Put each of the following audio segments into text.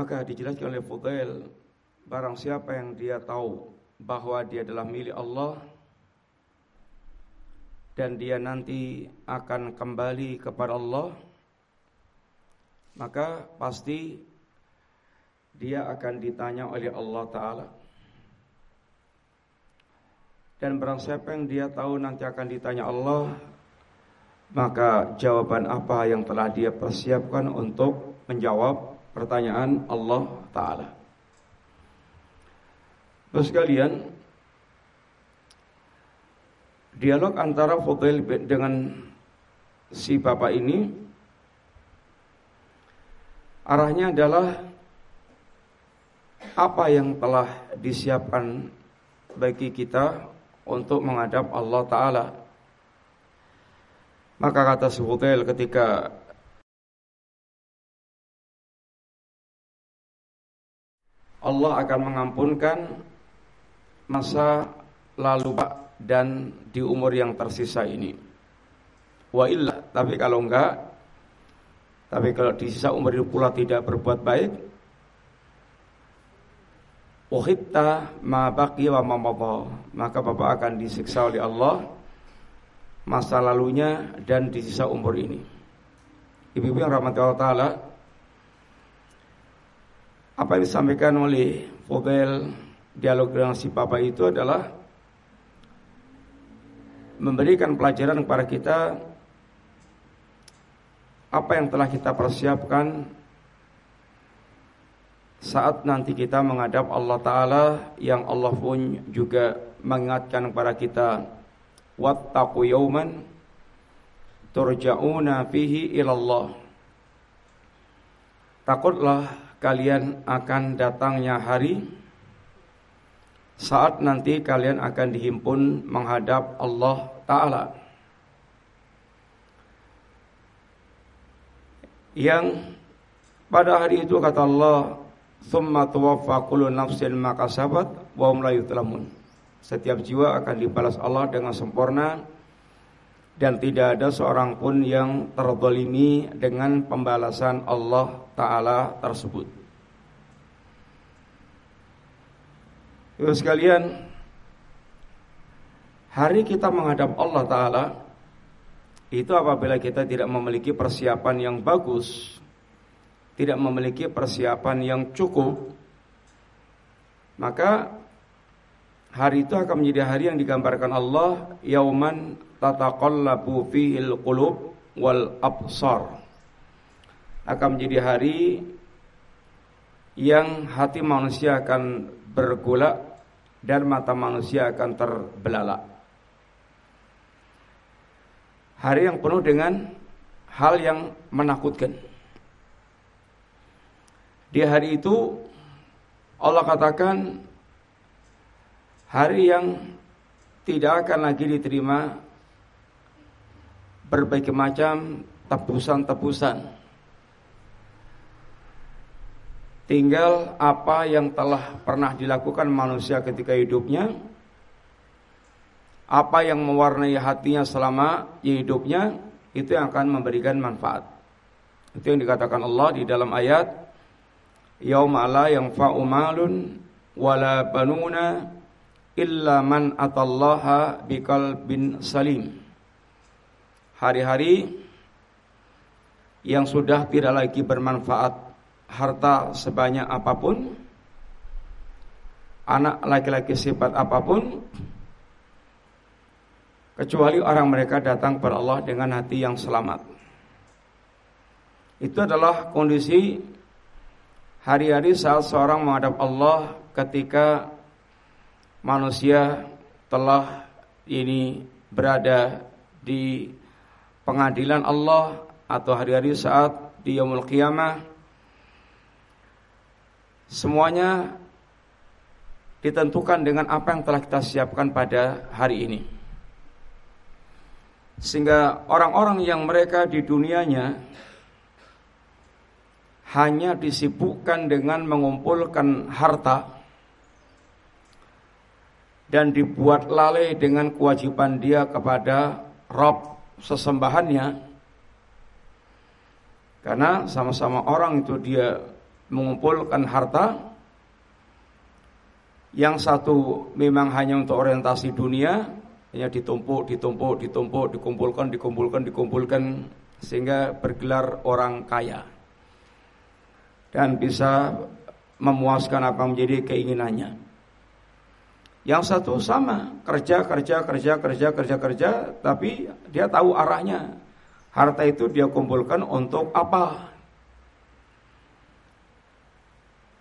Maka dijelaskan oleh Fudail Barang siapa yang dia tahu Bahwa dia adalah milik Allah Dan dia nanti akan kembali kepada Allah Maka pasti Dia akan ditanya oleh Allah Ta'ala. Dan barang siapa yang dia tahu nanti akan ditanya Allah Maka jawaban apa yang telah dia persiapkan untuk menjawab pertanyaan Allah Ta'ala. Terus sekalian, dialog antara Fudail dengan si bapak ini arahnya adalah apa yang telah disiapkan bagi kita untuk menghadap Allah Ta'ala. Maka kata Fudail ketika Allah akan mengampunkan masa lalu Pak dan di umur yang tersisa ini. Wa illa, tapi kalau enggak, tapi kalau di sisa umur itu pula tidak berbuat baik, Uhitta ma baqi wa ma Maka Bapak akan disiksa oleh Allah masa lalunya dan di sisa umur ini. Ibu-ibu yang rahmati Allah taala, apa yang disampaikan oleh Fobel dialog dengan si papa itu adalah memberikan pelajaran kepada kita apa yang telah kita persiapkan saat nanti kita menghadap Allah Ta'ala yang Allah pun juga mengingatkan kepada kita. Wattaqu yawman turja'una fihi ilallah. Takutlah kalian akan datangnya hari saat nanti kalian akan dihimpun menghadap Allah Ta'ala yang pada hari itu kata Allah summa tuwaffa kullu nafsin maka sabat wa hum la setiap jiwa akan dibalas Allah dengan sempurna dan tidak ada seorang pun yang terzalimi dengan pembalasan Allah taala tersebut. Ibu sekalian, hari kita menghadap Allah taala itu apabila kita tidak memiliki persiapan yang bagus, tidak memiliki persiapan yang cukup, maka hari itu akan menjadi hari yang digambarkan Allah yauman tataqallabu fihil qulub wal absar. Akan menjadi hari yang hati manusia akan bergolak dan mata manusia akan terbelalak. Hari yang penuh dengan hal yang menakutkan. Di hari itu Allah katakan hari yang tidak akan lagi diterima berbagai macam tebusan-tebusan. Tinggal apa yang telah pernah dilakukan manusia ketika hidupnya, apa yang mewarnai hatinya selama hidupnya, itu yang akan memberikan manfaat. Itu yang dikatakan Allah di dalam ayat, Yauma la yang fa'umalun wala banuna illa man atallaha biqalbin salim hari-hari yang sudah tidak lagi bermanfaat harta sebanyak apa pun, anak laki-laki sifat apa pun, kecuali orang mereka datang kepada Allah dengan hati yang selamat. Itu adalah kondisi hari-hari saat seorang menghadap Allah ketika manusia telah ini berada di pengadilan Allah atau hari-hari saat di yaumul qiyamah semuanya ditentukan dengan apa yang telah kita siapkan pada hari ini. Sehingga orang-orang yang mereka di dunianya hanya disibukkan dengan mengumpulkan harta dan dibuat lalai dengan kewajiban dia kepada Rob sesembahannya karena sama-sama orang itu dia mengumpulkan harta. Yang satu memang hanya untuk orientasi dunia, hanya ditumpuk, ditumpuk, ditumpuk, dikumpulkan, dikumpulkan, dikumpulkan sehingga bergelar orang kaya. Dan bisa memuaskan apa menjadi keinginannya. Yang satu sama, kerja, kerja, kerja, kerja, kerja, kerja, tapi dia tahu arahnya. Harta itu dia kumpulkan untuk apa?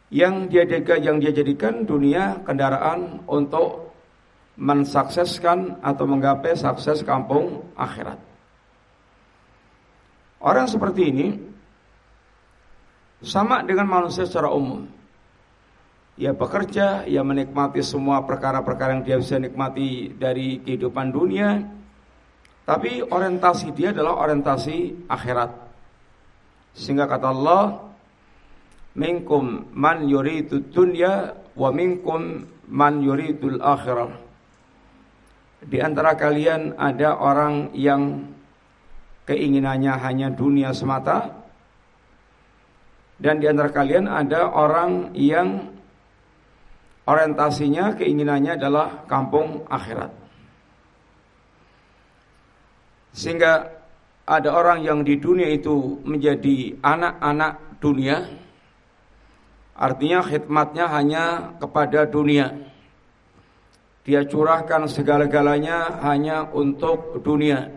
Yang dia yang dia jadikan dunia kendaraan untuk mensukseskan atau menggapai sukses kampung akhirat. Orang seperti ini sama dengan manusia secara umum. Ia bekerja, ia menikmati semua perkara-perkara yang dia bisa nikmati dari kehidupan dunia. Tapi orientasi dia adalah orientasi akhirat. Sehingga kata Allah, minkum man yuridu dunya wa minkum man yuridul akhirah. Di antara kalian ada orang yang keinginannya hanya dunia semata dan di antara kalian ada orang yang orientasinya keinginannya adalah kampung akhirat. Sehingga ada orang yang di dunia itu menjadi anak-anak dunia. Artinya khidmatnya hanya kepada dunia. Dia curahkan segala-galanya hanya untuk dunia.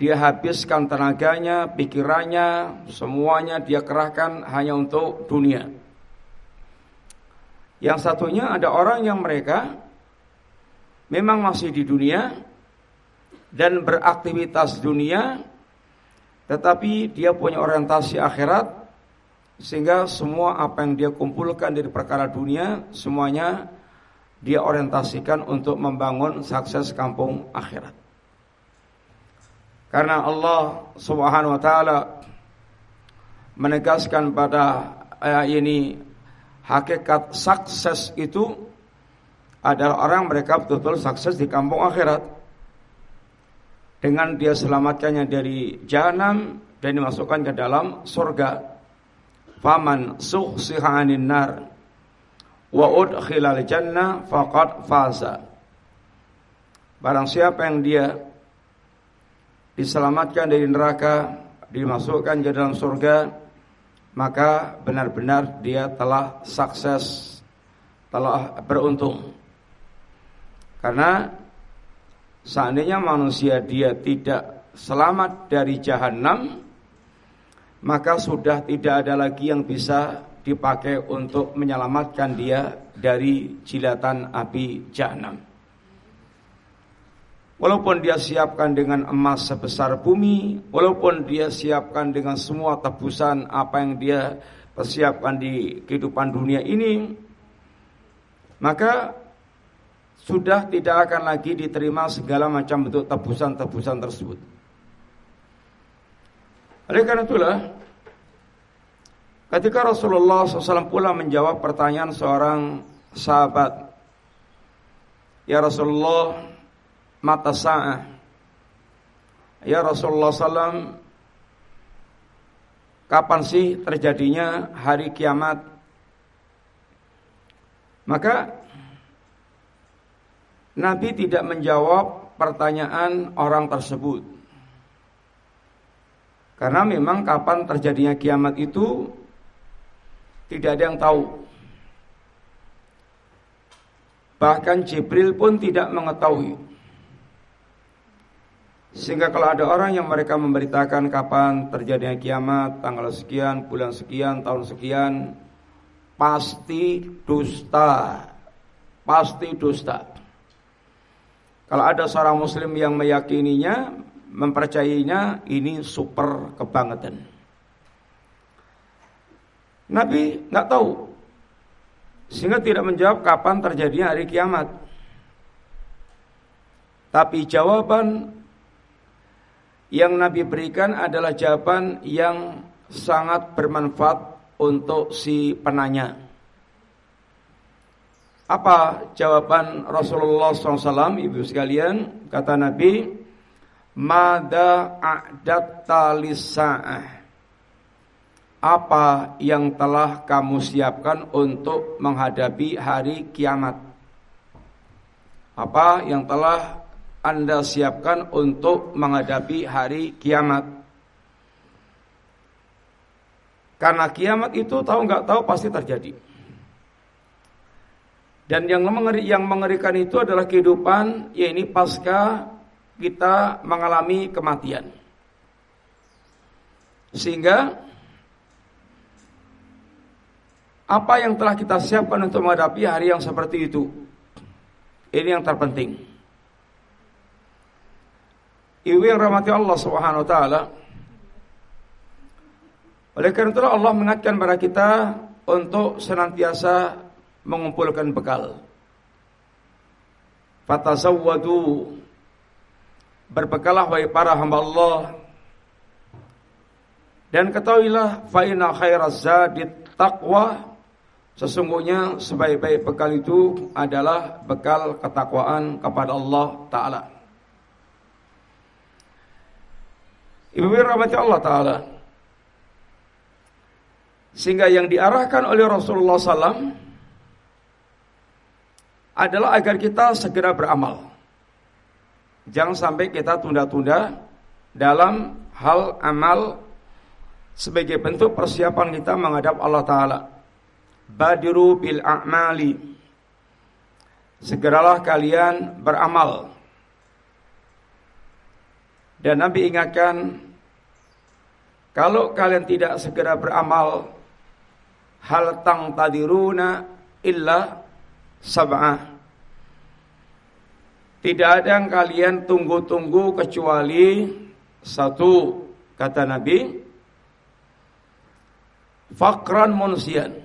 Dia habiskan tenaganya, pikirannya, semuanya dia kerahkan hanya untuk dunia. Yang satunya ada orang yang mereka memang masih di dunia dan beraktivitas dunia tetapi dia punya orientasi akhirat sehingga semua apa yang dia kumpulkan dari perkara dunia semuanya dia orientasikan untuk membangun sukses kampung akhirat. Karena Allah Subhanahu wa taala menegaskan pada ayat ini hakikat sukses itu adalah orang mereka betul-betul sukses di kampung akhirat. Dengan dia selamatkannya dari jahanam dan dimasukkan ke dalam surga. Faman suhsiha anin nar wa udkhilal jannah faqad faza. Barang siapa yang dia diselamatkan dari neraka, dimasukkan ke dalam surga, maka benar-benar dia telah sukses, telah beruntung. Karena seandainya manusia dia tidak selamat dari jahanam, maka sudah tidak ada lagi yang bisa dipakai untuk menyelamatkan dia dari jilatan api jahanam. Walaupun dia siapkan dengan emas sebesar bumi, walaupun dia siapkan dengan semua tebusan apa yang dia persiapkan di kehidupan dunia ini, maka sudah tidak akan lagi diterima segala macam bentuk tebusan-tebusan tersebut. Oleh karena itulah, ketika Rasulullah SAW pula menjawab pertanyaan seorang sahabat, Ya Rasulullah, mata sa'ah. Ya Rasulullah SAW, kapan sih terjadinya hari kiamat? Maka Nabi tidak menjawab pertanyaan orang tersebut. Karena memang kapan terjadinya kiamat itu tidak ada yang tahu. Bahkan Jibril pun tidak mengetahui. Sehingga kalau ada orang yang mereka memberitakan kapan terjadinya kiamat, tanggal sekian, bulan sekian, tahun sekian, pasti dusta. Pasti dusta. Kalau ada seorang muslim yang meyakininya, mempercayainya, ini super kebangetan. Nabi nggak tahu. Sehingga tidak menjawab kapan terjadinya hari kiamat. Tapi jawaban yang Nabi berikan adalah jawaban yang sangat bermanfaat untuk si penanya. Apa jawaban Rasulullah SAW, ibu sekalian? Kata Nabi, Mada a'dat talisa'ah. Apa yang telah kamu siapkan untuk menghadapi hari kiamat? Apa yang telah Anda siapkan untuk menghadapi hari kiamat? Karena kiamat itu tahu nggak tahu pasti terjadi. Dan yang mengeri, yang mengerikan itu adalah kehidupan, yaitu pasca kita mengalami kematian. Sehingga apa yang telah kita siapkan untuk menghadapi hari yang seperti itu? Ini yang terpenting. Ibu yang rahmati Allah Subhanahu wa taala. Oleh karena itu Allah mengingatkan kepada kita untuk senantiasa mengumpulkan bekal. Fatazawwadu Berbekalah wahai para hamba Allah dan ketahuilah fa inna khairaz zadit taqwa Sesungguhnya sebaik-baik bekal itu adalah bekal ketakwaan kepada Allah Ta'ala. Ibu rahmati Allah Ta'ala. Sehingga yang diarahkan oleh Rasulullah SAW adalah agar kita segera beramal. Jangan sampai kita tunda-tunda dalam hal amal sebagai bentuk persiapan kita menghadap Allah Ta'ala. Badiru bil a'mali. Segeralah kalian beramal. Dan Nabi ingatkan Kalau kalian tidak segera beramal Hal tang tadiruna illa sab'ah. Tidak ada yang kalian tunggu-tunggu kecuali Satu Kata Nabi Fakran munsian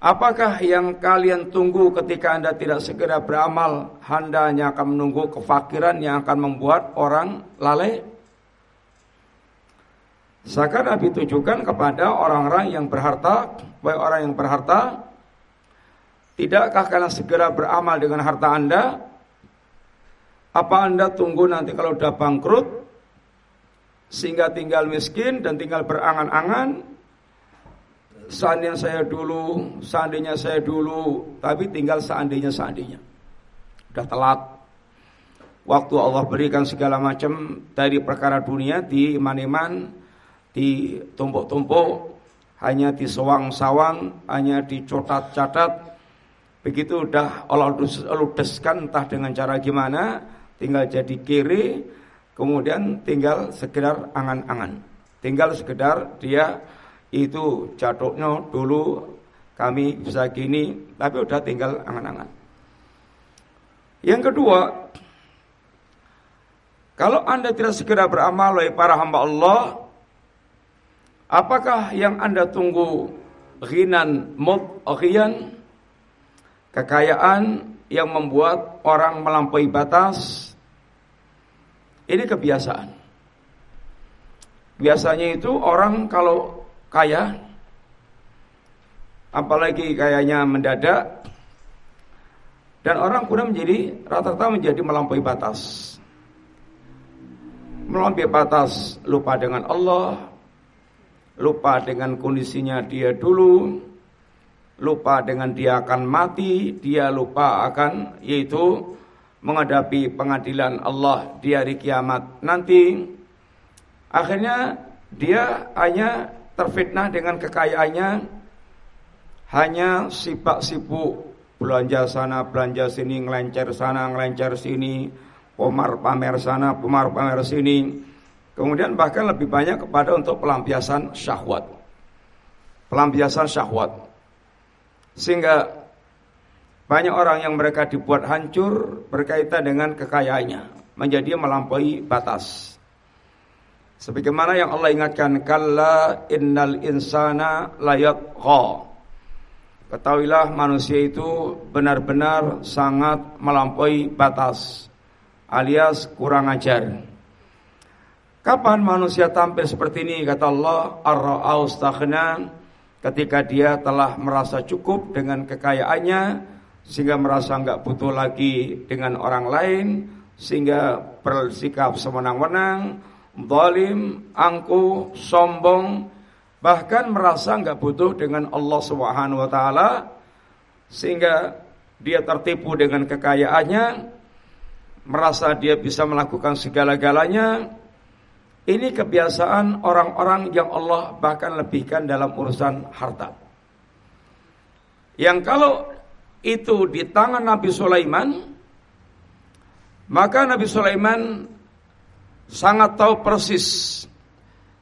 Apakah yang kalian tunggu ketika Anda tidak segera beramal, Anda hanya akan menunggu kefakiran yang akan membuat orang lalai? Seakan Nabi tujukan kepada orang-orang yang berharta, baik orang yang berharta, tidakkah kalian segera beramal dengan harta Anda? Apa Anda tunggu nanti kalau sudah bangkrut, sehingga tinggal miskin dan tinggal berangan-angan, seandainya saya dulu, seandainya saya dulu, tapi tinggal seandainya seandainya. Udah telat. Waktu Allah berikan segala macam dari perkara dunia di iman-iman, di tumpuk-tumpuk, hanya di sawang-sawang, hanya dicotat-catat. Begitu udah Allah ludeskan entah dengan cara gimana, tinggal jadi kiri, kemudian tinggal sekedar angan-angan. Tinggal sekedar dia itu jatuhnya dulu kami bisa gini, tapi udah tinggal angan-angan. Yang kedua, kalau Anda tidak segera beramal oleh para hamba Allah, apakah yang Anda tunggu ghinan mudghiyan kekayaan yang membuat orang melampaui batas? Ini kebiasaan. Biasanya itu orang kalau kaya. Apalagi kayanya mendadak. Dan orang pun menjadi rata-rata menjadi melampaui batas. Melampaui batas lupa dengan Allah lupa dengan kondisinya dia dulu lupa dengan dia akan mati dia lupa akan yaitu menghadapi pengadilan Allah di hari kiamat nanti. Akhirnya dia hanya terfitnah dengan kekayaannya hanya sibuk sibuk belanja sana belanja sini ngelencer sana ngelencer sini pomar pamer sana pomar pamer sini. Kemudian bahkan lebih banyak kepada untuk pelampiasan syahwat. Pelampiasan syahwat. Sehingga banyak orang yang mereka dibuat hancur berkaitan dengan kekayaannya menjadi melampaui batas Sebagaimana yang Allah ingatkan, kalla innal insana layatgha. Ketahuilah manusia itu benar-benar sangat melampaui batas alias kurang ajar. Kapan manusia tampil seperti ini kata Allah ar ketika dia telah merasa cukup dengan kekayaannya sehingga merasa enggak butuh lagi dengan orang lain sehingga bersikap semenang-menang zalim, angkuh, sombong bahkan merasa nggak butuh dengan Allah Subhanahu wa taala sehingga dia tertipu dengan kekayaannya, merasa dia bisa melakukan segala-galanya. Ini kebiasaan orang-orang yang Allah bahkan lebihkan dalam urusan harta. Yang kalau itu di tangan Nabi Sulaiman, maka Nabi Sulaiman sangat tahu persis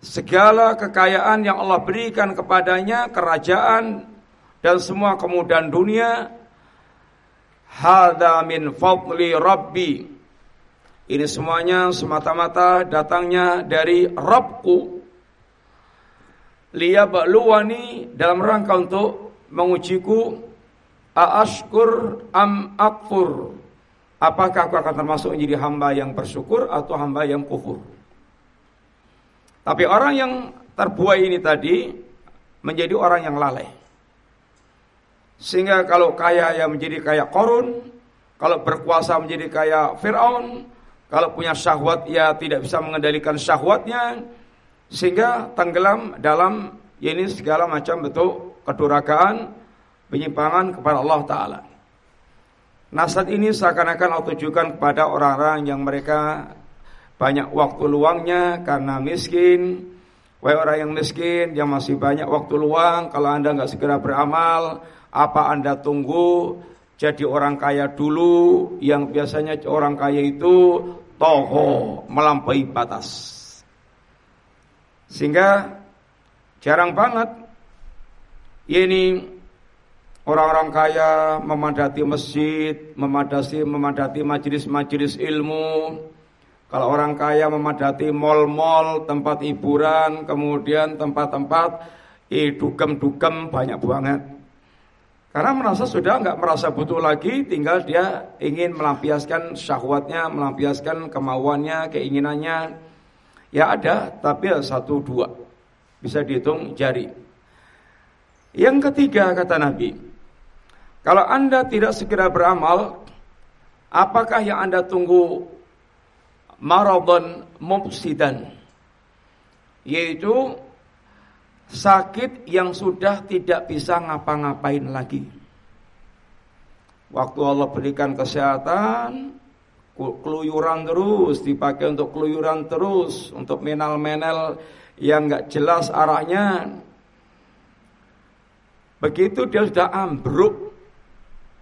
segala kekayaan yang Allah berikan kepadanya, kerajaan dan semua kemudahan dunia. Hada min fadli Rabbi. Ini semuanya semata-mata datangnya dari Rabbku. Liyabluwani dalam rangka untuk mengujiku aashkur am akfur. Apakah aku akan termasuk menjadi hamba yang bersyukur atau hamba yang kufur? Tapi orang yang terbuai ini tadi menjadi orang yang lalai. Sehingga kalau kaya ya menjadi kaya korun, kalau berkuasa menjadi kaya Fir'aun, kalau punya syahwat ya tidak bisa mengendalikan syahwatnya, sehingga tenggelam dalam ya ini segala macam bentuk kedurakaan, penyimpangan kepada Allah Ta'ala. Nasihat ini seakan-akan Allah tujukan kepada orang-orang yang mereka banyak waktu luangnya karena miskin. Wahai orang yang miskin, yang masih banyak waktu luang, kalau anda nggak segera beramal, apa anda tunggu jadi orang kaya dulu? Yang biasanya orang kaya itu toho melampaui batas. Sehingga jarang banget ini orang-orang kaya memadati masjid, memadati memadati majelis-majelis ilmu. Kalau orang kaya memadati mal-mal, tempat hiburan, kemudian tempat-tempat eh, dugem-dugem banyak banget. Karena merasa sudah nggak merasa butuh lagi, tinggal dia ingin melampiaskan syahwatnya, melampiaskan kemauannya, keinginannya. Ya ada, tapi ya satu dua. Bisa dihitung jari. Yang ketiga kata Nabi, kalau Anda tidak segera beramal, apakah yang Anda tunggu maradon mufsidan? Yaitu sakit yang sudah tidak bisa ngapa-ngapain lagi. Waktu Allah berikan kesehatan, keluyuran terus, dipakai untuk keluyuran terus, untuk menal-menel yang nggak jelas arahnya. Begitu dia sudah ambruk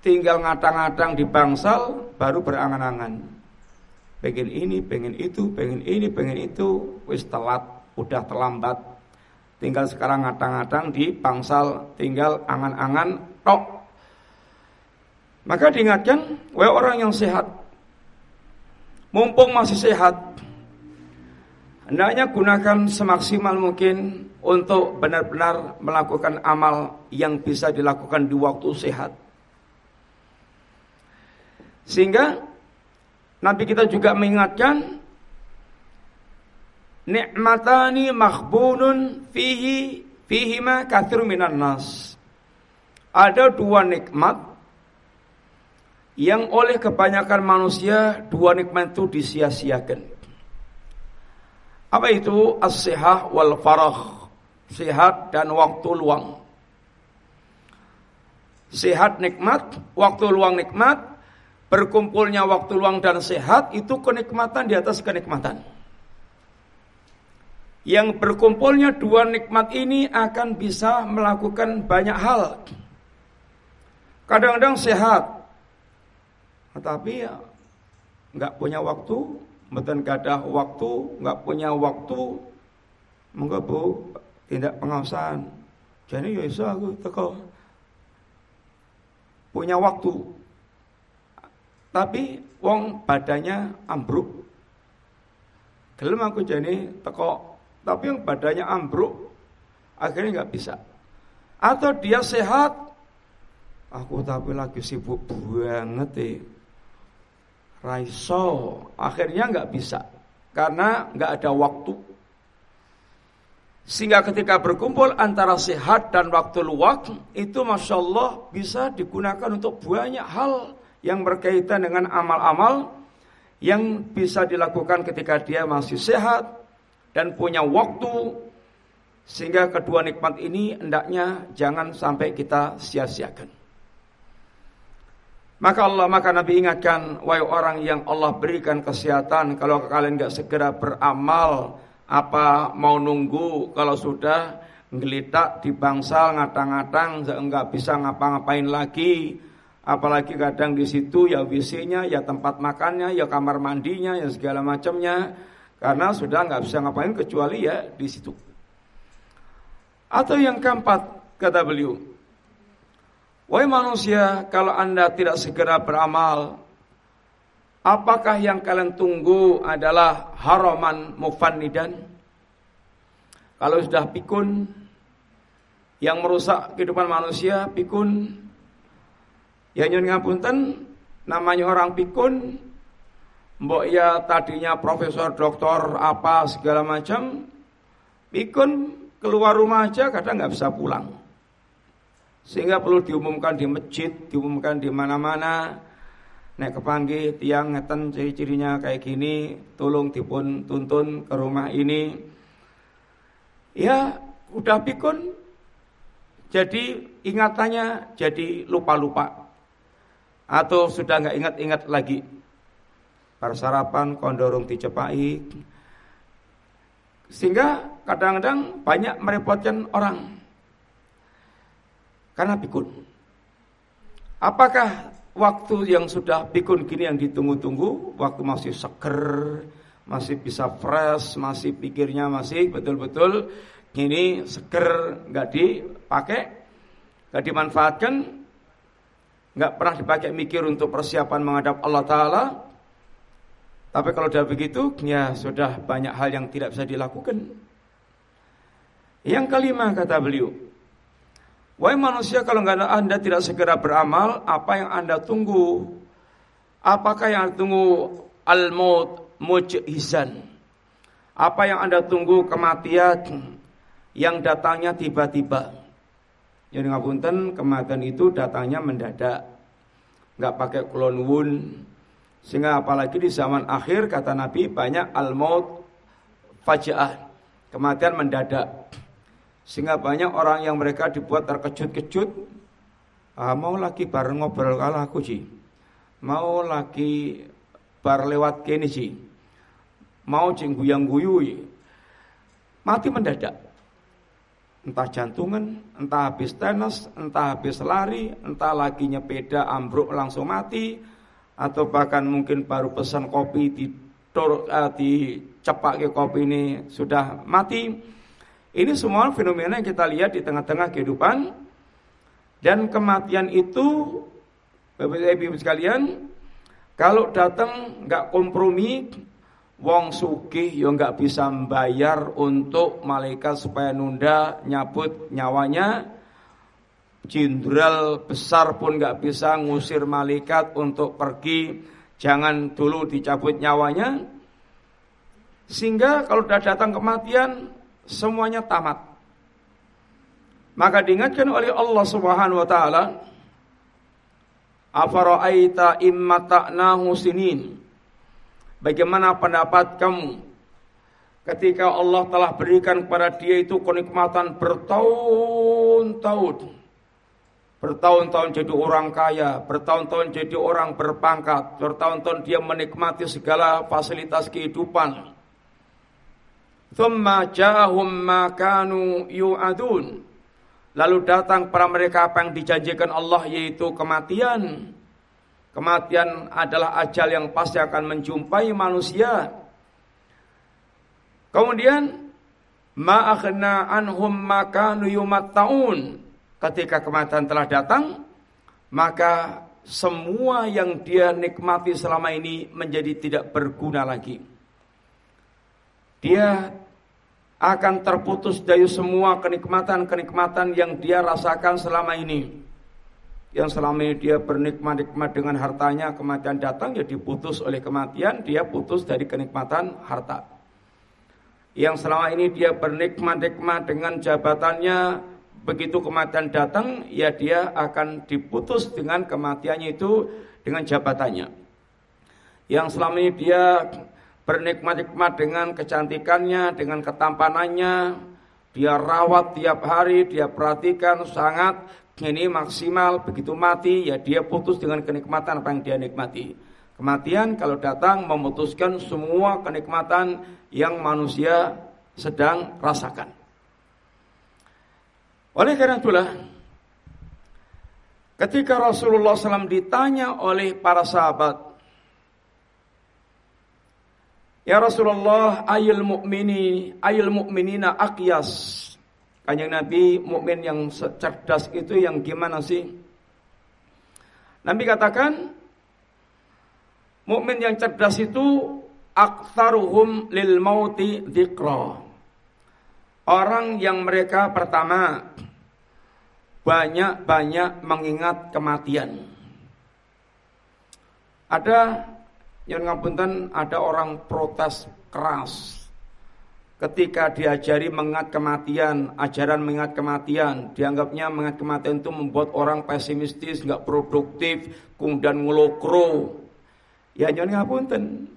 tinggal ngadang-ngadang di bangsal baru berangan-angan. Pengen ini, pengen itu, pengen ini, pengen itu, wis telat, udah terlambat. Tinggal sekarang ngadang-ngadang di bangsal, tinggal angan-angan tok. Maka diingatkan, wahai orang yang sehat, mumpung masih sehat, hendaknya gunakan semaksimal mungkin untuk benar-benar melakukan amal yang bisa dilakukan di waktu sehat sehingga Nabi kita juga mengingatkan nikmatani makhbunun fihi fihima kathir minan nas. Ada dua nikmat yang oleh kebanyakan manusia dua nikmat itu disia-siakan. Apa itu as-sihah wal farah? Sehat dan waktu luang. Sehat nikmat, waktu luang nikmat, berkumpulnya waktu luang dan sehat itu kenikmatan di atas kenikmatan. Yang berkumpulnya dua nikmat ini akan bisa melakukan banyak hal. Kadang-kadang sehat, tetapi ya nggak punya waktu, betul gak ada waktu, nggak punya waktu, monggo bu tindak pengawasan. Jadi ya iso aku teko punya waktu, tapi wong badannya ambruk. Gelem aku jadi teko, tapi yang badannya ambruk akhirnya nggak bisa. Atau dia sehat, aku tapi lagi sibuk banget deh. Raiso, akhirnya nggak bisa karena nggak ada waktu. Sehingga ketika berkumpul antara sehat dan waktu luang itu masya Allah bisa digunakan untuk banyak hal yang berkaitan dengan amal-amal yang bisa dilakukan ketika dia masih sehat dan punya waktu Sehingga kedua nikmat ini hendaknya jangan sampai kita sia-siakan. Maka Allah maka Nabi ingatkan wahai orang yang Allah berikan kesehatan kalau kalian nggak segera beramal apa mau nunggu kalau sudah ngelitak di bangsal ngatang-ngatang nggak bisa ngapa-ngapain lagi apalagi kadang di situ ya WC-nya ya tempat makannya ya kamar mandinya ya segala macamnya. Karena sudah nggak bisa ngapain kecuali ya di situ. Atau yang keempat kata beliau Wahai manusia, kalau anda tidak segera beramal, apakah yang kalian tunggu adalah haraman mufannidan? Kalau sudah pikun, yang merusak kehidupan manusia, pikun, ya nyun ngapunten, namanya orang pikun, mbok ya tadinya profesor, doktor, apa segala macam, pikun keluar rumah aja kadang nggak bisa pulang. Sehingga perlu diumumkan di masjid, diumumkan di mana-mana. Nek kepanggih tiang ngeten ciri-cirinya kayak gini, tolong dipun tuntun ke rumah ini. Ya, udah pikun. Jadi ingatannya jadi lupa-lupa. Atau sudah nggak ingat-ingat lagi. Persarapan kondorong dicepai. Sehingga kadang-kadang banyak merepotkan orang. Karena pikun. Apakah waktu yang sudah pikun gini yang ditunggu-tunggu, waktu masih seger, masih bisa fresh, masih pikirnya masih betul-betul gini seger, nggak dipakai, nggak dimanfaatkan, nggak pernah dipakai mikir untuk persiapan menghadap Allah Taala. Tapi kalau sudah begitu, ya sudah banyak hal yang tidak bisa dilakukan. Yang kelima kata beliau, Wahai manusia kalau nggak anda tidak segera beramal, apa yang anda tunggu? Apakah yang tunggu al-maut mujizan? Apa yang anda tunggu kematian yang datangnya tiba-tiba? Jadi ngapunten kematian itu datangnya mendadak, nggak pakai clone wound. Sehingga apalagi di zaman akhir kata Nabi banyak al-maut fajaah, kematian mendadak. Sehingga banyak orang yang mereka dibuat terkejut-kejut. Ah, mau lagi bar ngobrol kalah aku sih. Mau lagi bar lewat kini sih. Mau cing guyang guyu. Mati mendadak. Entah jantungan, entah habis tenis, entah habis lari, entah lagi nyepeda ambruk langsung mati, atau bahkan mungkin baru pesan kopi di uh, di cepak ke kopi ini sudah mati. Ini semua fenomena yang kita lihat di tengah-tengah kehidupan. Dan kematian itu Bapak Ibu sekalian, kalau datang nggak kompromi, wong sugih yo nggak bisa membayar untuk malaikat supaya nunda nyabut nyawanya. Jenderal besar pun nggak bisa ngusir malaikat untuk pergi, jangan dulu dicabut nyawanya. Sehingga kalau sudah datang kematian, semuanya tamat. Maka diingatkan oleh Allah Subhanahu wa taala, "Afara'aita immata'nahu sinin?" Bagaimana pendapat kamu ketika Allah telah berikan kepada dia itu kenikmatan bertahun-tahun. Bertahun-tahun jadi orang kaya, bertahun-tahun jadi orang berpangkat, bertahun-tahun dia menikmati segala fasilitas kehidupan. Thumma ja'ahum ma kanu yu'adun. Lalu datang para mereka apa yang dijanjikan Allah yaitu kematian. Kematian adalah ajal yang pasti akan menjumpai manusia. Kemudian ma akhna anhum ma kanu yumattaun. Ketika kematian telah datang, maka semua yang dia nikmati selama ini menjadi tidak berguna lagi dia akan terputus dari semua kenikmatan-kenikmatan yang dia rasakan selama ini. Yang selama ini dia bernikmat-nikmat dengan hartanya, kematian datang ya diputus oleh kematian, dia putus dari kenikmatan harta. Yang selama ini dia bernikmat-nikmat dengan jabatannya, begitu kematian datang, ya dia akan diputus dengan kematiannya itu dengan jabatannya. Yang selama ini dia bernikmat-nikmat dengan kecantikannya, dengan ketampanannya, dia rawat tiap hari, dia perhatikan sangat ini maksimal, begitu mati ya dia putus dengan kenikmatan apa yang dia nikmati. Kematian kalau datang memutuskan semua kenikmatan yang manusia sedang rasakan. Oleh karena itulah ketika Rasulullah SAW ditanya oleh para sahabat, Ya Rasulullah, ayul mu'mini, ayul mu'minina aqyas. Kanjeng Nabi mukmin yang cerdas itu yang gimana sih? Nabi katakan mukmin yang cerdas itu aktsaruhum lil mauti dzikra. Orang yang mereka pertama banyak-banyak mengingat kematian. Ada yang ngapunten ada orang protes keras ketika diajari mengingat kematian, ajaran mengingat kematian, dianggapnya mengingat kematian itu membuat orang pesimistis, nggak produktif, kemudian ngelokro. Ya nyon ngapunten.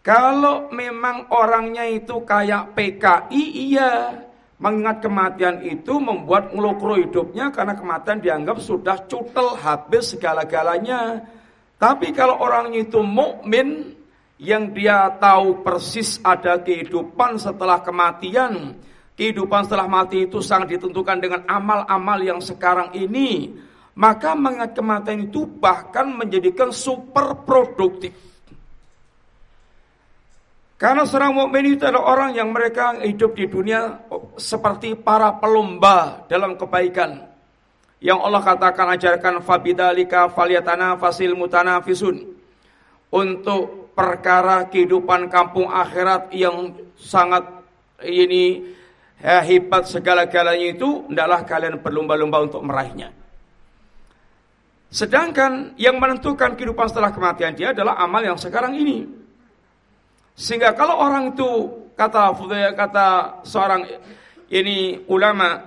Kalau memang orangnya itu kayak PKI, iya. Mengingat kematian itu membuat ngelokro hidupnya karena kematian dianggap sudah cutel habis segala-galanya. Tapi kalau orangnya itu mukmin, yang dia tahu persis ada kehidupan setelah kematian. Kehidupan setelah mati itu sangat ditentukan dengan amal-amal yang sekarang ini. Maka mengingat kematian itu bahkan menjadikan super produktif. Karena seorang mukmin itu adalah orang yang mereka hidup di dunia seperti para pelomba dalam kebaikan. Yang Allah katakan ajarkan fabidalika falyatana fasil mutanafisun. Untuk perkara kehidupan kampung akhirat yang sangat ini ya, hebat segala-galanya itu hendaklah kalian berlomba-lomba untuk meraihnya. Sedangkan yang menentukan kehidupan setelah kematian dia adalah amal yang sekarang ini. Sehingga kalau orang itu kata kata seorang ini ulama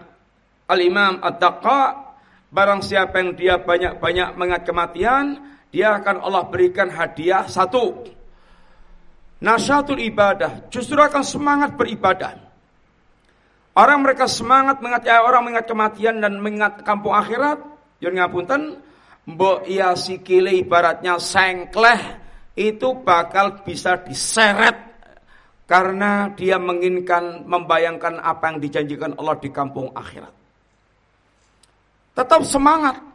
al-imam ad-daqqa barang siapa yang dia banyak-banyak mengingat kematian dia akan Allah berikan hadiah satu Nasyatul ibadah justru akan semangat beribadah. Orang mereka semangat mengingat ya, orang mengingat kematian dan mengingat kampung akhirat. Yang ngapunten, mbok iya sikile ibaratnya sengkleh itu bakal bisa diseret karena dia menginginkan membayangkan apa yang dijanjikan Allah di kampung akhirat. Tetap semangat.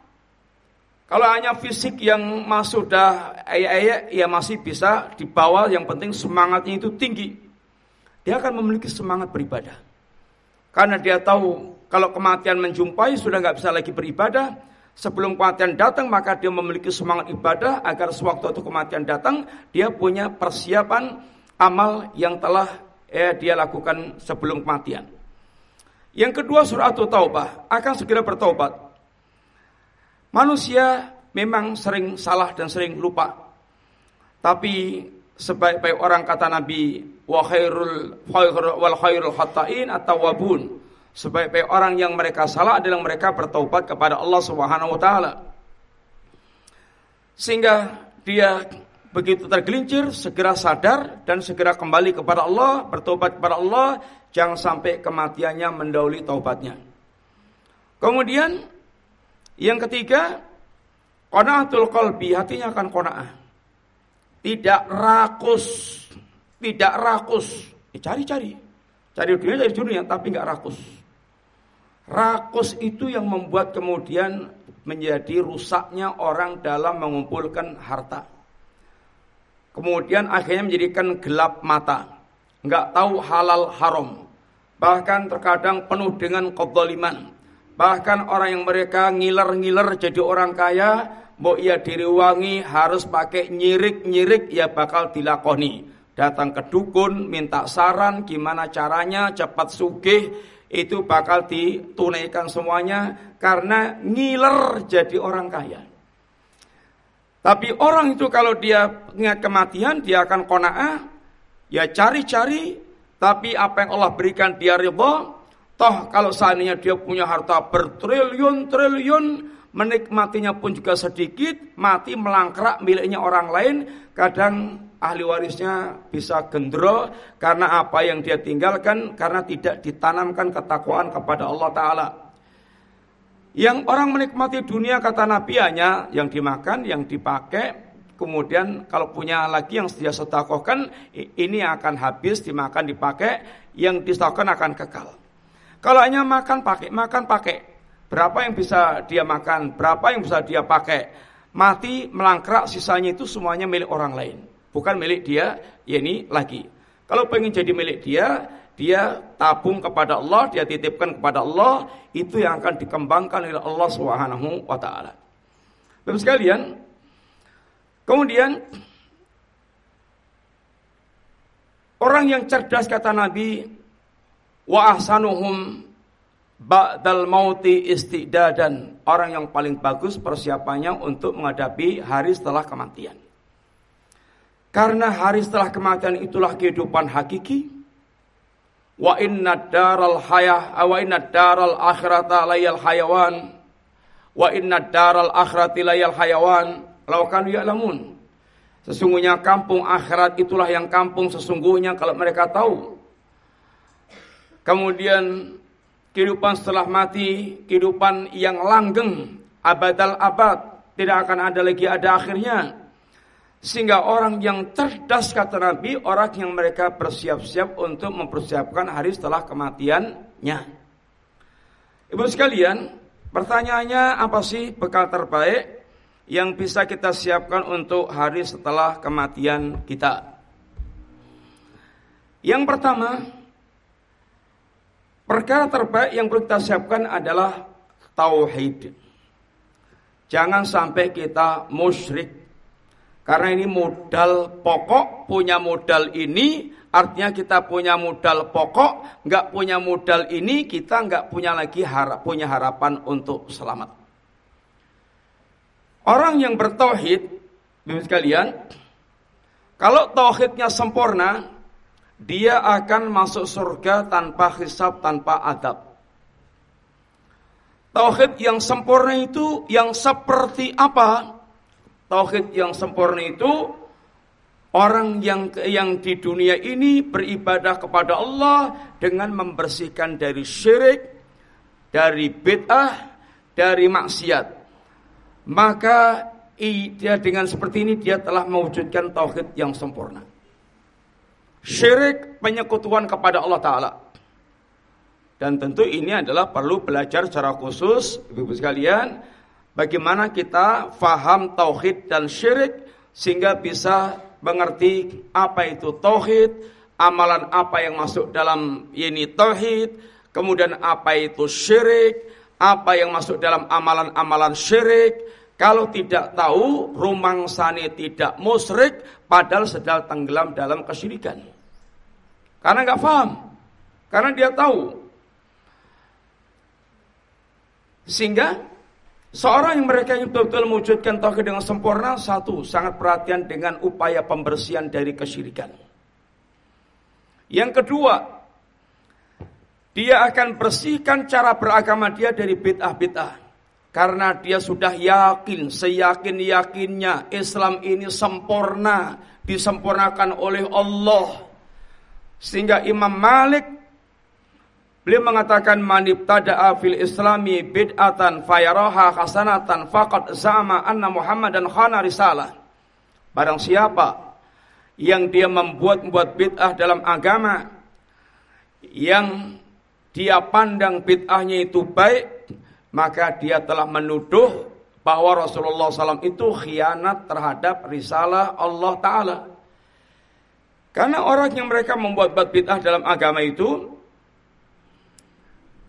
Kalau hanya fisik yang masuk dah ayat-ayat ya masih bisa dibawa yang penting semangatnya itu tinggi. Dia akan memiliki semangat beribadah. Karena dia tahu kalau kematian menjumpai sudah nggak bisa lagi beribadah. Sebelum kematian datang maka dia memiliki semangat ibadah agar sewaktu itu kematian datang dia punya persiapan amal yang telah eh, dia lakukan sebelum kematian. Yang kedua surah At-Taubah akan segera bertobat. Manusia memang sering salah dan sering lupa. Tapi sebaik-baik orang kata Nabi wa khairul wal khairul khata'in atau wabun. Sebaik-baik orang yang mereka salah adalah mereka bertaubat kepada Allah Subhanahu wa taala. Sehingga dia begitu tergelincir segera sadar dan segera kembali kepada Allah, bertobat kepada Allah, jangan sampai kematiannya mendahului taubatnya. Kemudian yang ketiga, qanaatul qalbi, hatinya akan qanaah. Tidak rakus, tidak rakus. Cari-cari. Cari dunia, cari dunia, tapi nggak rakus. Rakus itu yang membuat kemudian menjadi rusaknya orang dalam mengumpulkan harta. Kemudian akhirnya menjadikan gelap mata. Nggak tahu halal haram. Bahkan terkadang penuh dengan kezaliman Bahkan orang yang mereka ngiler-ngiler jadi orang kaya, mau ia diriwangi harus pakai nyirik-nyirik ya bakal dilakoni. Datang ke dukun, minta saran gimana caranya cepat sugih, itu bakal ditunaikan semuanya karena ngiler jadi orang kaya. Tapi orang itu kalau dia ingat kematian, dia akan kona'ah, ya cari-cari, tapi apa yang Allah berikan dia ridho, Toh kalau seandainya dia punya harta bertriliun-triliun, menikmatinya pun juga sedikit, mati melangkrak miliknya orang lain, kadang ahli warisnya bisa gendro karena apa yang dia tinggalkan karena tidak ditanamkan ketakwaan kepada Allah taala. Yang orang menikmati dunia kata Nabi hanya yang dimakan, yang dipakai, kemudian kalau punya lagi yang dia sedekahkan ini akan habis dimakan dipakai, yang disedekahkan akan kekal. Kalau hanya makan pakai, makan pakai. Berapa yang bisa dia makan, berapa yang bisa dia pakai? Mati melangkrak sisanya itu semuanya milik orang lain. Bukan milik dia ya ini lagi. Kalau pengen jadi milik dia dia tabung kepada Allah dia titipkan kepada Allah itu yang akan dikembangkan oleh Allah Subhanahu wa taala. Sekalian kemudian orang yang cerdas kata Nabi wa ahsanuhum ba'dal mauti istidadan orang yang paling bagus persiapannya untuk menghadapi hari setelah kematian. Karena hari setelah kematian itulah kehidupan hakiki. Wa inna daral hayah wa inna daral akhirata layal hayawan wa inna daral akhirati layal hayawan laukan ya'lamun. Sesungguhnya kampung akhirat itulah yang kampung sesungguhnya kalau mereka tahu. Kemudian kehidupan setelah mati, kehidupan yang langgeng, abadal abad, tidak akan ada lagi ada akhirnya. Sehingga orang yang cerdas kata Nabi, orang yang mereka bersiap-siap untuk mempersiapkan hari setelah kematiannya. Ibu sekalian, pertanyaannya apa sih bekal terbaik yang bisa kita siapkan untuk hari setelah kematian kita? Yang pertama, Perkara terbaik yang perlu kita siapkan adalah tauhid. Jangan sampai kita musyrik. Karena ini modal pokok, punya modal ini, artinya kita punya modal pokok, nggak punya modal ini, kita nggak punya lagi harap, punya harapan untuk selamat. Orang yang bertauhid, sekalian, kalau tauhidnya sempurna, dia akan masuk surga tanpa hisab, tanpa adab. Tauhid yang sempurna itu yang seperti apa? Tauhid yang sempurna itu orang yang yang di dunia ini beribadah kepada Allah dengan membersihkan dari syirik, dari bid'ah, dari maksiat. Maka dia dengan seperti ini dia telah mewujudkan tauhid yang sempurna syirik penyekutuan kepada Allah Ta'ala. Dan tentu ini adalah perlu belajar secara khusus, ibu-ibu sekalian, bagaimana kita faham tauhid dan syirik sehingga bisa mengerti apa itu tauhid, amalan apa yang masuk dalam ini tauhid, kemudian apa itu syirik, apa yang masuk dalam amalan-amalan syirik. Kalau tidak tahu, rumang sani tidak musyrik, padahal sedang tenggelam dalam kesyirikan. Karena nggak paham. Karena dia tahu. Sehingga seorang yang mereka yang betul-betul mewujudkan tauhid dengan sempurna satu sangat perhatian dengan upaya pembersihan dari kesyirikan. Yang kedua, dia akan bersihkan cara beragama dia dari bid'ah-bid'ah. Karena dia sudah yakin, seyakin-yakinnya Islam ini sempurna, disempurnakan oleh Allah. Sehingga Imam Malik beliau mengatakan manib tada'a fil islami bid'atan fayaraha hasanatan faqad zama anna Muhammadan khana risalah. Barang siapa yang dia membuat-buat bid'ah dalam agama yang dia pandang bid'ahnya itu baik, maka dia telah menuduh bahwa Rasulullah SAW itu khianat terhadap risalah Allah Ta'ala. Karena orang yang mereka membuat bid'ah dalam agama itu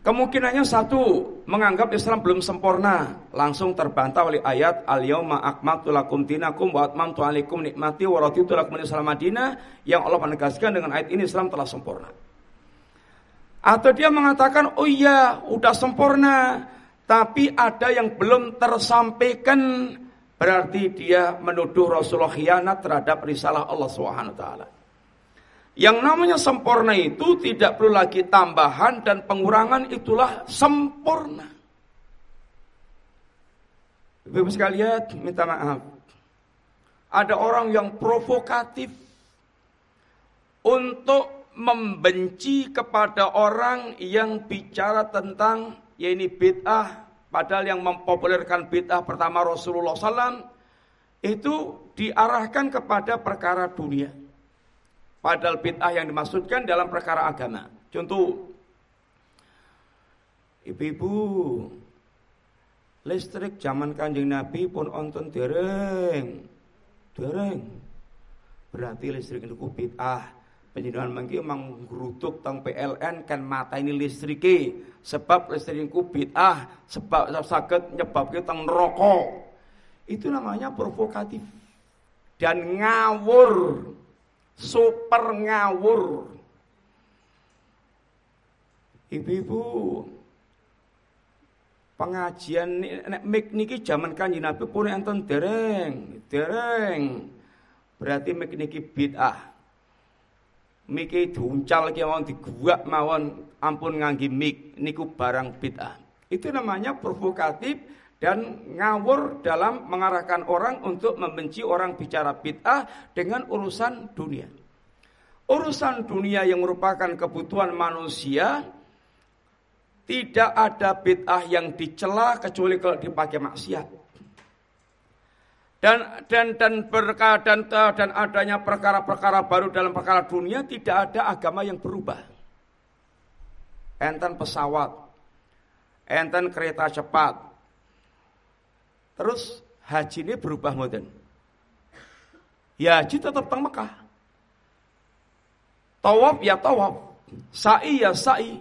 Kemungkinannya satu, menganggap Islam belum sempurna, langsung terbantah oleh ayat al-yauma akmaltu lakum dinakum wa atmamtu alaikum nikmati wa raditu lakum Islam Madinah yang Allah menegaskan dengan ayat ini Islam telah sempurna. Atau dia mengatakan, "Oh iya, udah sempurna, tapi ada yang belum tersampaikan." Berarti dia menuduh Rasulullah khianat terhadap risalah Allah taala. Yang namanya sempurna itu tidak perlu lagi tambahan dan pengurangan itulah sempurna. Ibu sekalian minta maaf. ada orang yang provokatif untuk membenci kepada orang yang bicara tentang ya ini bid'ah padahal yang mempopulerkan bid'ah pertama Rasulullah SAW itu diarahkan kepada perkara dunia padahal bid'ah yang dimaksudkan dalam perkara agama. Contoh ibu-ibu listrik zaman kanjeng Nabi pun onton dereng. Dereng. Berarti listrik itu bid'ah. Penjenengan mangki mang grutuk tang PLN kan mata ini listrik sebab listrik ku bid'ah sebab sakit nyebabke tang neraka. Itu namanya provokatif. Dan ngawur. Super ngawur. Ibu-ibu pengajian nek mik niki zaman kanjeng Nabi pun enten dereng, dereng. Berarti mik niki bid'ah. Miki diuncal ki mawon diguak mawon ampun nganggi mik niku barang bid'ah. Itu namanya provokatif dan ngawur dalam mengarahkan orang untuk membenci orang bicara bid'ah dengan urusan dunia. Urusan dunia yang merupakan kebutuhan manusia tidak ada bid'ah yang dicela kecuali kalau dipakai maksiat dan dan dan berkah dan dan adanya perkara-perkara baru dalam perkara dunia tidak ada agama yang berubah. Enten pesawat, enten kereta cepat. Terus haji ini berubah modern. Ya haji tetap teng Mekah. Tawaf ya tawaf, sa'i ya sa'i.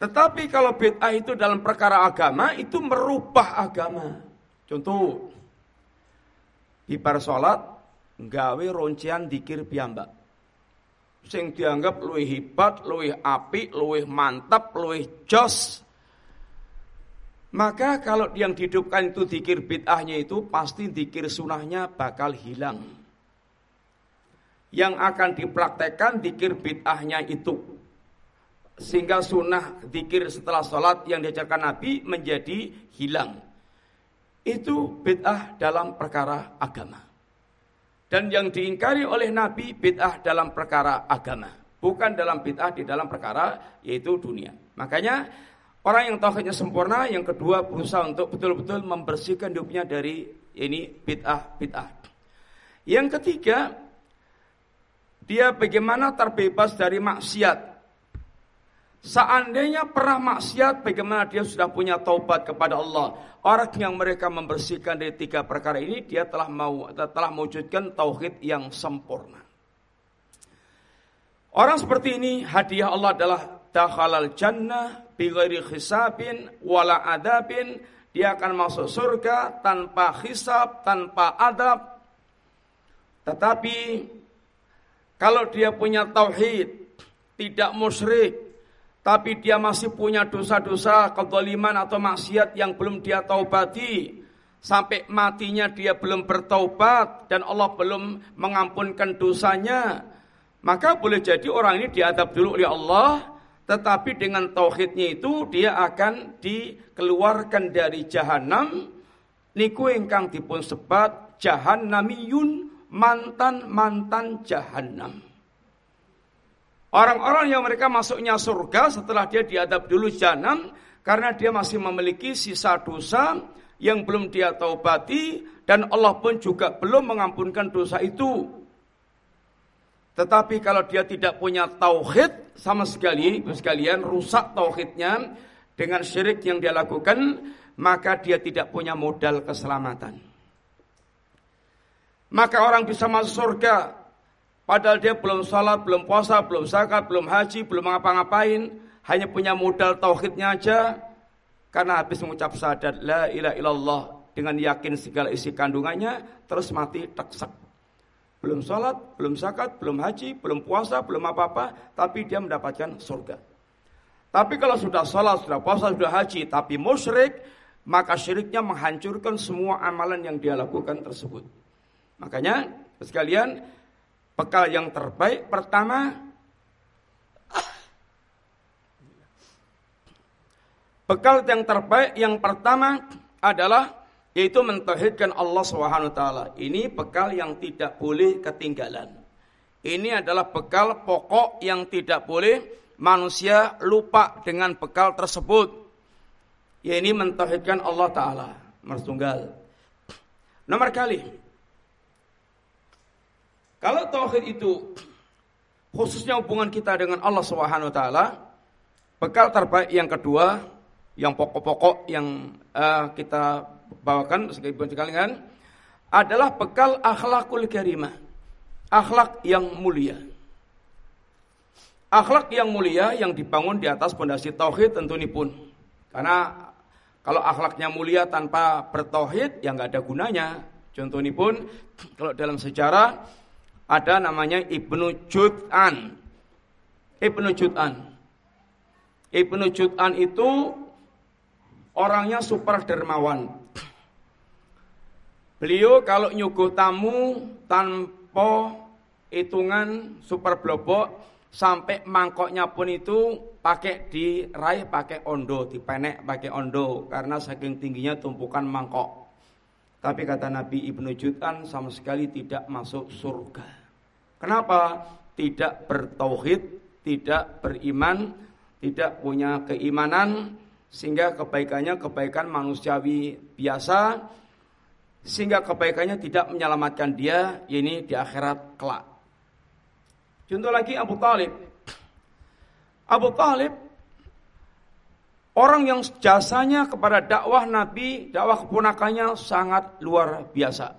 Tetapi kalau bid'ah itu dalam perkara agama itu merubah agama. Contoh di bar salat gawe roncian dikir piyambak. Sing dianggap luwih hebat, luwih apik, luwih mantap, luwih jos. Maka kalau yang dihidupkan itu dikir bid'ahnya itu pasti dikir sunahnya bakal hilang. Yang akan dipraktekkan dikir bid'ahnya itu. Sehingga sunnah dikir setelah sholat yang diajarkan Nabi menjadi hilang itu bid'ah dalam perkara agama. Dan yang diingkari oleh Nabi bid'ah dalam perkara agama, bukan dalam bid'ah di dalam perkara yaitu dunia. Makanya orang yang tauhidnya sempurna, yang kedua berusaha untuk betul-betul membersihkan hidupnya dari ini bid'ah bid'ah. Yang ketiga, dia bagaimana terbebas dari maksiat Seandainya pernah maksiat, bagaimana dia sudah punya taubat kepada Allah. Orang yang mereka membersihkan dari tiga perkara ini, dia telah mau telah mewujudkan tauhid yang sempurna. Orang seperti ini, hadiah Allah adalah dakhalal jannah bighairi hisabin wala adabin. Dia akan masuk surga tanpa hisab, tanpa adab. Tetapi kalau dia punya tauhid, tidak musyrik, tapi dia masih punya dosa-dosa kezaliman atau maksiat yang belum dia taubati sampai matinya dia belum bertaubat dan Allah belum mengampunkan dosanya maka boleh jadi orang ini diadab dulu oleh Allah tetapi dengan tauhidnya itu dia akan dikeluarkan dari jahanam niku ingkang dipun sebat jahannamiyun mantan-mantan jahanam Orang-orang yang mereka masuknya surga setelah dia diadab dulu jahanam karena dia masih memiliki sisa dosa yang belum dia taubati dan Allah pun juga belum mengampunkan dosa itu. Tetapi kalau dia tidak punya tauhid sama sekali, sekalian rusak tauhidnya dengan syirik yang dia lakukan, maka dia tidak punya modal keselamatan. Maka orang bisa masuk surga Padahal dia belum sholat, belum puasa, belum zakat, belum haji, belum ngapa-ngapain. Hanya punya modal tauhidnya aja. Karena habis mengucap syahadat la ilaha illallah dengan yakin segala isi kandungannya, terus mati teksak. Belum sholat, belum zakat, belum haji, belum puasa, belum apa-apa, tapi dia mendapatkan surga. Tapi kalau sudah sholat, sudah puasa, sudah haji, tapi musyrik, maka syiriknya menghancurkan semua amalan yang dia lakukan tersebut. Makanya, sekalian, Bekal yang terbaik pertama Bekal yang terbaik yang pertama adalah yaitu mentauhidkan Allah Subhanahu taala. Ini bekal yang tidak boleh ketinggalan. Ini adalah bekal pokok yang tidak boleh manusia lupa dengan bekal tersebut. Ya ini mentauhidkan Allah taala, Mertunggal. Nomor kali kalau tauhid itu khususnya hubungan kita dengan Allah Subhanahu taala, bekal terbaik yang kedua, yang pokok-pokok yang uh, kita bawakan sebagai sekalian adalah bekal akhlakul karimah. Akhlak yang mulia. Akhlak yang mulia yang dibangun di atas pondasi tauhid tentu ini pun. Karena kalau akhlaknya mulia tanpa bertauhid ya nggak ada gunanya. Contoh ini pun kalau dalam sejarah ada namanya Ibnu Jud'an. Ibnu Jud'an. Ibnu Jud'an itu orangnya super dermawan. Beliau kalau nyuguh tamu tanpa hitungan super blobok sampai mangkoknya pun itu pakai diraih pakai ondo, dipenek pakai ondo karena saking tingginya tumpukan mangkok. Tapi kata Nabi Ibnu Jutan sama sekali tidak masuk surga. Kenapa? Tidak bertauhid, tidak beriman, tidak punya keimanan sehingga kebaikannya kebaikan manusiawi biasa sehingga kebaikannya tidak menyelamatkan dia ini di akhirat kelak. Contoh lagi Abu Talib. Abu Talib orang yang jasanya kepada dakwah Nabi, dakwah keponakannya sangat luar biasa.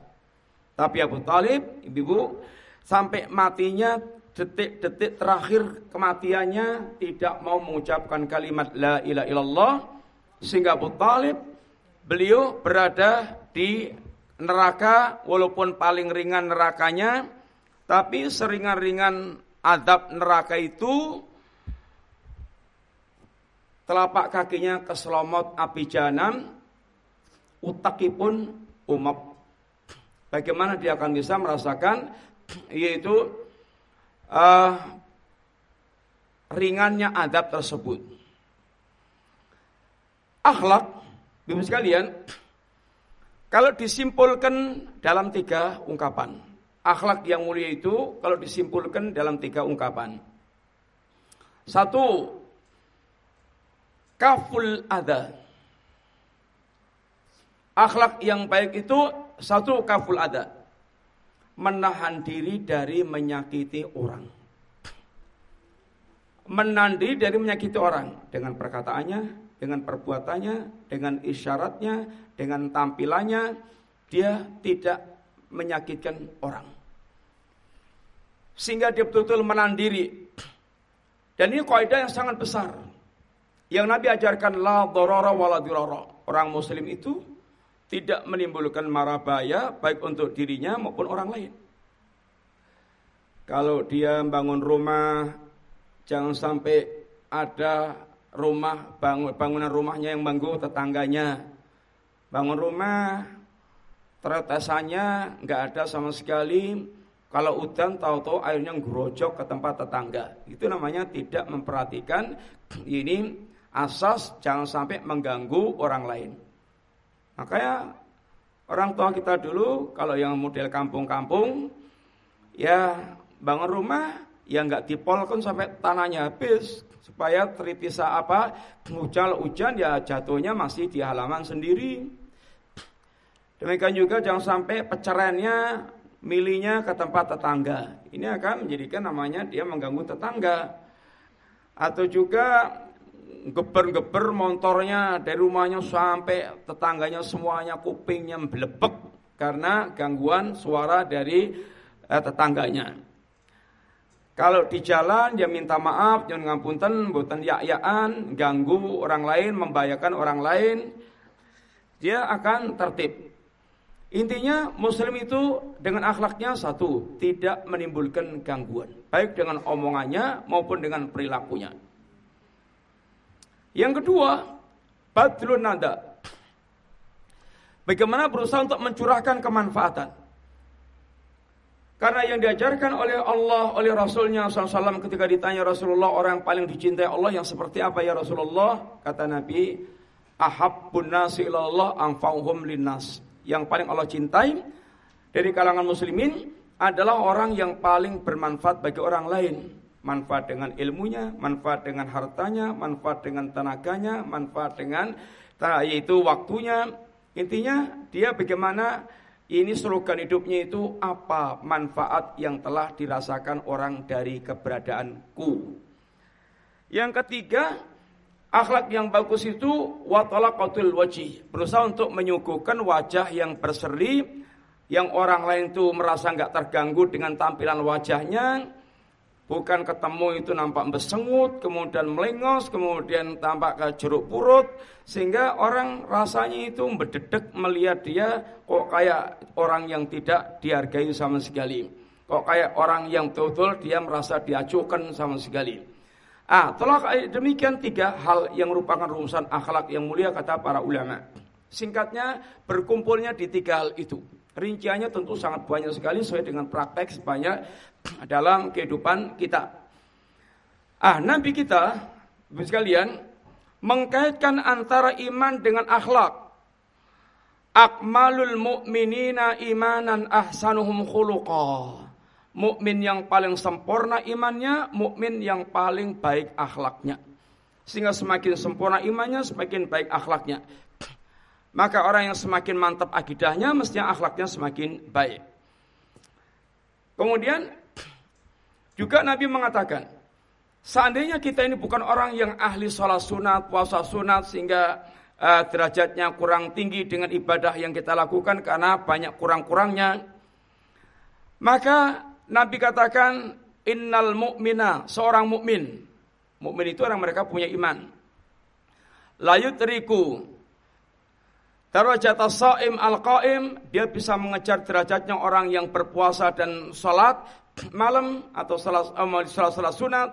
Tapi Abu Talib, ibu-ibu, sampai matinya detik-detik terakhir kematiannya tidak mau mengucapkan kalimat la ilaha illallah sehingga Abu Talib beliau berada di neraka walaupun paling ringan nerakanya tapi seringan-ringan adab neraka itu telapak kakinya keselomot api jahanam utakipun umap. Bagaimana dia akan bisa merasakan yaitu uh, ringannya adab tersebut? Akhlak Ibu sekalian kalau disimpulkan dalam tiga ungkapan, akhlak yang mulia itu kalau disimpulkan dalam tiga ungkapan. Satu, kaful ada. Akhlak yang baik itu satu kaful ada. Menahan diri dari menyakiti orang. Menahan diri dari menyakiti orang dengan perkataannya, dengan perbuatannya, dengan isyaratnya, dengan tampilannya, dia tidak menyakitkan orang. Sehingga dia betul-betul menahan diri. Dan ini kaidah yang sangat besar. Yang Nabi ajarkan la dorora wala. Orang muslim itu tidak menimbulkan marah bahaya baik untuk dirinya maupun orang lain. Kalau dia bangun rumah, jangan sampai ada rumah bangun, bangunan rumahnya yang mengganggu tetangganya. Bangun rumah tetesannya nggak ada sama sekali. Kalau udan tahu-tahu airnya ngerojok ke tempat tetangga. Itu namanya tidak memperhatikan ini asas jangan sampai mengganggu orang lain. Makanya orang tua kita dulu kalau yang model kampung-kampung ya bangun rumah ya nggak dipolkan sampai tanahnya habis supaya teripisa apa hujan hujan ya jatuhnya masih di halaman sendiri. Demikian juga jangan sampai peceraiannya milihnya ke tempat tetangga. Ini akan menjadikan namanya dia mengganggu tetangga. Atau juga geber-geber motornya dari rumahnya sampai tetangganya semuanya kupingnya belebek karena gangguan suara dari eh, tetangganya. Kalau di jalan dia minta maaf, jangan ngapunten, buatan yak-yakan, ganggu orang lain, membahayakan orang lain, dia akan tertib. Intinya muslim itu dengan akhlaknya satu, tidak menimbulkan gangguan, baik dengan omongannya maupun dengan perilakunya. Yang kedua, badrun nada. Bagaimana berusaha untuk mencurahkan kemanfaatan. Karena yang diajarkan oleh Allah, oleh Rasulnya SAW ketika ditanya Rasulullah orang yang paling dicintai Allah yang seperti apa ya Rasulullah? Kata Nabi, Ahabbun nasi ilallah anfa'uhum linnas. yang paling Allah cintai dari kalangan muslimin adalah orang yang paling bermanfaat bagi orang lain. Manfaat dengan ilmunya, manfaat dengan hartanya, manfaat dengan tenaganya, manfaat dengan yaitu waktunya. Intinya dia bagaimana ini slogan hidupnya itu apa manfaat yang telah dirasakan orang dari keberadaanku. Yang ketiga, akhlak yang bagus itu watalaqatul wajih, berusaha untuk menyuguhkan wajah yang berseri yang orang lain itu merasa nggak terganggu dengan tampilan wajahnya, bukan ketemu itu nampak besengut, kemudian melengos, kemudian tampak ke jeruk purut, sehingga orang rasanya itu berdedek melihat dia kok kayak orang yang tidak dihargai sama sekali. Kok kayak orang yang betul-betul dia merasa diacuhkan sama sekali. Ah, telah demikian tiga hal yang merupakan rumusan akhlak yang mulia kata para ulama. Singkatnya berkumpulnya di tiga hal itu. Rinciannya tentu sangat banyak sekali sesuai dengan praktek sebanyak dalam kehidupan kita. Ah, Nabi kita, sekalian, mengkaitkan antara iman dengan akhlak. Akmalul mu'minina imanan ahsanuhum khuluqa. Mukmin yang paling sempurna imannya, mukmin yang paling baik akhlaknya. Sehingga semakin sempurna imannya, semakin baik akhlaknya. Maka orang yang semakin mantap akidahnya mestinya akhlaknya semakin baik. Kemudian juga Nabi mengatakan, seandainya kita ini bukan orang yang ahli sholat sunat, puasa sunat sehingga uh, derajatnya kurang tinggi dengan ibadah yang kita lakukan karena banyak kurang-kurangnya, maka Nabi katakan innal mu'mina seorang mukmin. Mukmin itu orang mereka punya iman. Layutriku Darajat saim al-qaim, dia bisa mengejar derajatnya orang yang berpuasa dan salat malam atau salat salat, salat sunat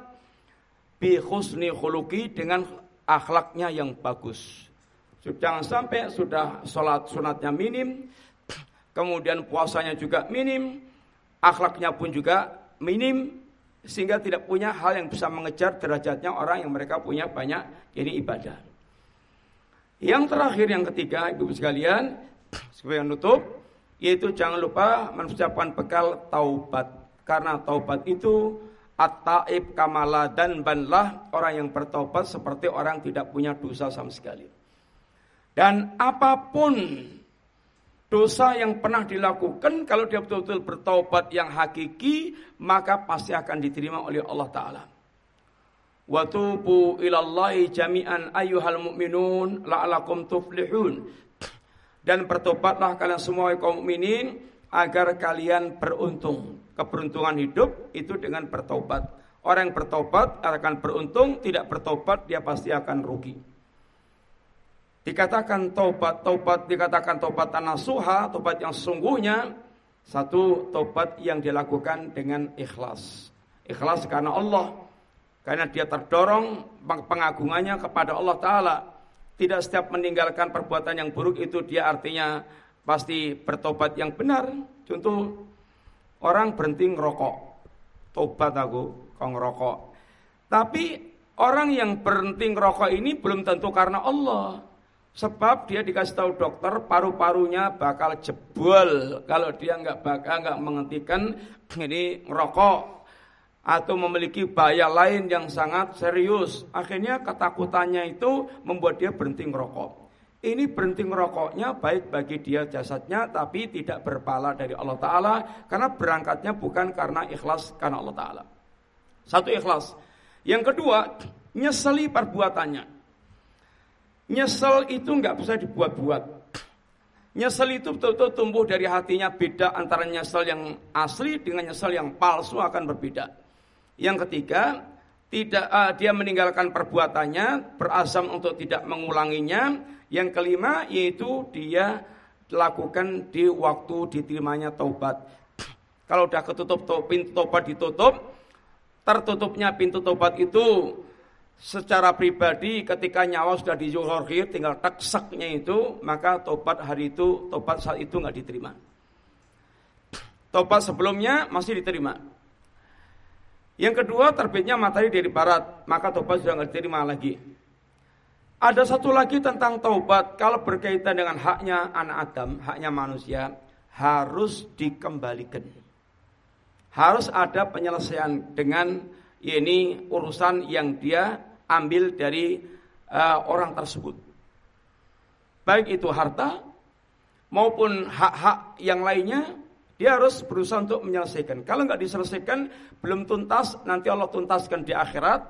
bi husni khuluqi dengan akhlaknya yang bagus. Jangan sampai sudah salat sunatnya minim, kemudian puasanya juga minim, akhlaknya pun juga minim, sehingga tidak punya hal yang bisa mengejar derajatnya orang yang mereka punya banyak ini ibadah. Yang terakhir yang ketiga, Ibu sekalian, sebagai nutup, yaitu jangan lupa mengucapkan bekal taubat. Karena taubat itu at-taib kamala dan banlah orang yang bertaubat seperti orang tidak punya dosa sama sekali. Dan apa pun dosa yang pernah dilakukan kalau dia betul-betul bertaubat yang hakiki maka pasti akan diterima oleh Allah taala. Wa tubu ilallahi jami'an ayyuhal mu'minun la'alakum tuflihun. Dan bertobatlah kalian semua kaum mukminin agar kalian beruntung. Keberuntungan hidup itu dengan bertobat. Orang yang bertobat akan beruntung, tidak bertobat dia pasti akan rugi. Dikatakan tobat, tobat dikatakan tobat tanah suha, tobat yang sesungguhnya satu tobat yang dilakukan dengan ikhlas. Ikhlas karena Allah, karena dia terdorong pengagungannya kepada Allah Ta'ala. Tidak setiap meninggalkan perbuatan yang buruk itu dia artinya pasti bertobat yang benar. Contoh, orang berhenti ngerokok. Tobat aku, kau ngerokok. Tapi orang yang berhenti ngerokok ini belum tentu karena Allah. Sebab dia dikasih tahu dokter paru-parunya bakal jebol kalau dia nggak bakal nggak menghentikan ini ngerokok atau memiliki bahaya lain yang sangat serius. Akhirnya ketakutannya itu membuat dia berhenti merokok. Ini berhenti merokoknya baik bagi dia jasadnya tapi tidak berpala dari Allah Ta'ala karena berangkatnya bukan karena ikhlas karena Allah Ta'ala. Satu ikhlas. Yang kedua, nyeseli perbuatannya. Nyesel itu nggak bisa dibuat-buat. Nyesel itu betul-betul tumbuh dari hatinya beda antara nyesel yang asli dengan nyesel yang palsu akan berbeda. Yang ketiga, tidak uh, dia meninggalkan perbuatannya, berazam untuk tidak mengulanginya. Yang kelima yaitu dia lakukan di waktu diterimanya taubat. Kalau udah ketutup pintu taubat ditutup, tertutupnya pintu taubat itu secara pribadi ketika nyawa sudah dizuhur tinggal takseknya itu maka tobat hari itu tobat saat itu nggak diterima. Tobat sebelumnya masih diterima. Yang kedua terbitnya matahari dari barat, maka tobat sudah nggak diterima lagi. Ada satu lagi tentang taubat kalau berkaitan dengan haknya anak Adam, haknya manusia harus dikembalikan. Harus ada penyelesaian dengan ini urusan yang dia ambil dari uh, orang tersebut. Baik itu harta maupun hak-hak yang lainnya dia harus berusaha untuk menyelesaikan. Kalau nggak diselesaikan, belum tuntas, nanti Allah tuntaskan di akhirat.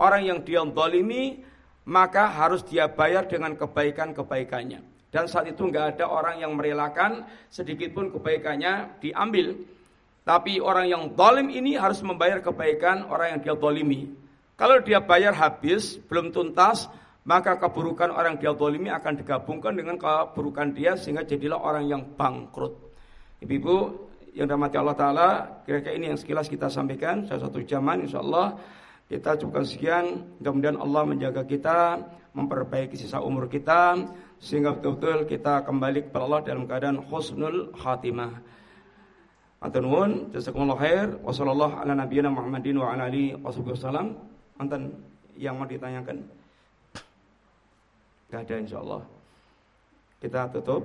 Orang yang dia dolimi, maka harus dia bayar dengan kebaikan-kebaikannya. Dan saat itu nggak ada orang yang merelakan sedikit pun kebaikannya diambil. Tapi orang yang dolim ini harus membayar kebaikan orang yang dia dolimi. Kalau dia bayar habis, belum tuntas, maka keburukan orang dia dolimi akan digabungkan dengan keburukan dia sehingga jadilah orang yang bangkrut. Ibu-ibu yang dirahmati Allah Ta'ala Kira-kira ini yang sekilas kita sampaikan. Salah satu zaman insya Allah Kita cukupkan sekian. Mudah-mudahan Allah menjaga kita Memperbaiki sisa umur kita Sehingga betul-betul kita kembali kepada Allah Dalam keadaan khusnul khatimah. Atunun Jazakumullah khair. Wassalamualaikum ala nabiyana Muhammadin wa ala alihi yang mau ditanyakan? Gak ada insya Allah Kita tutup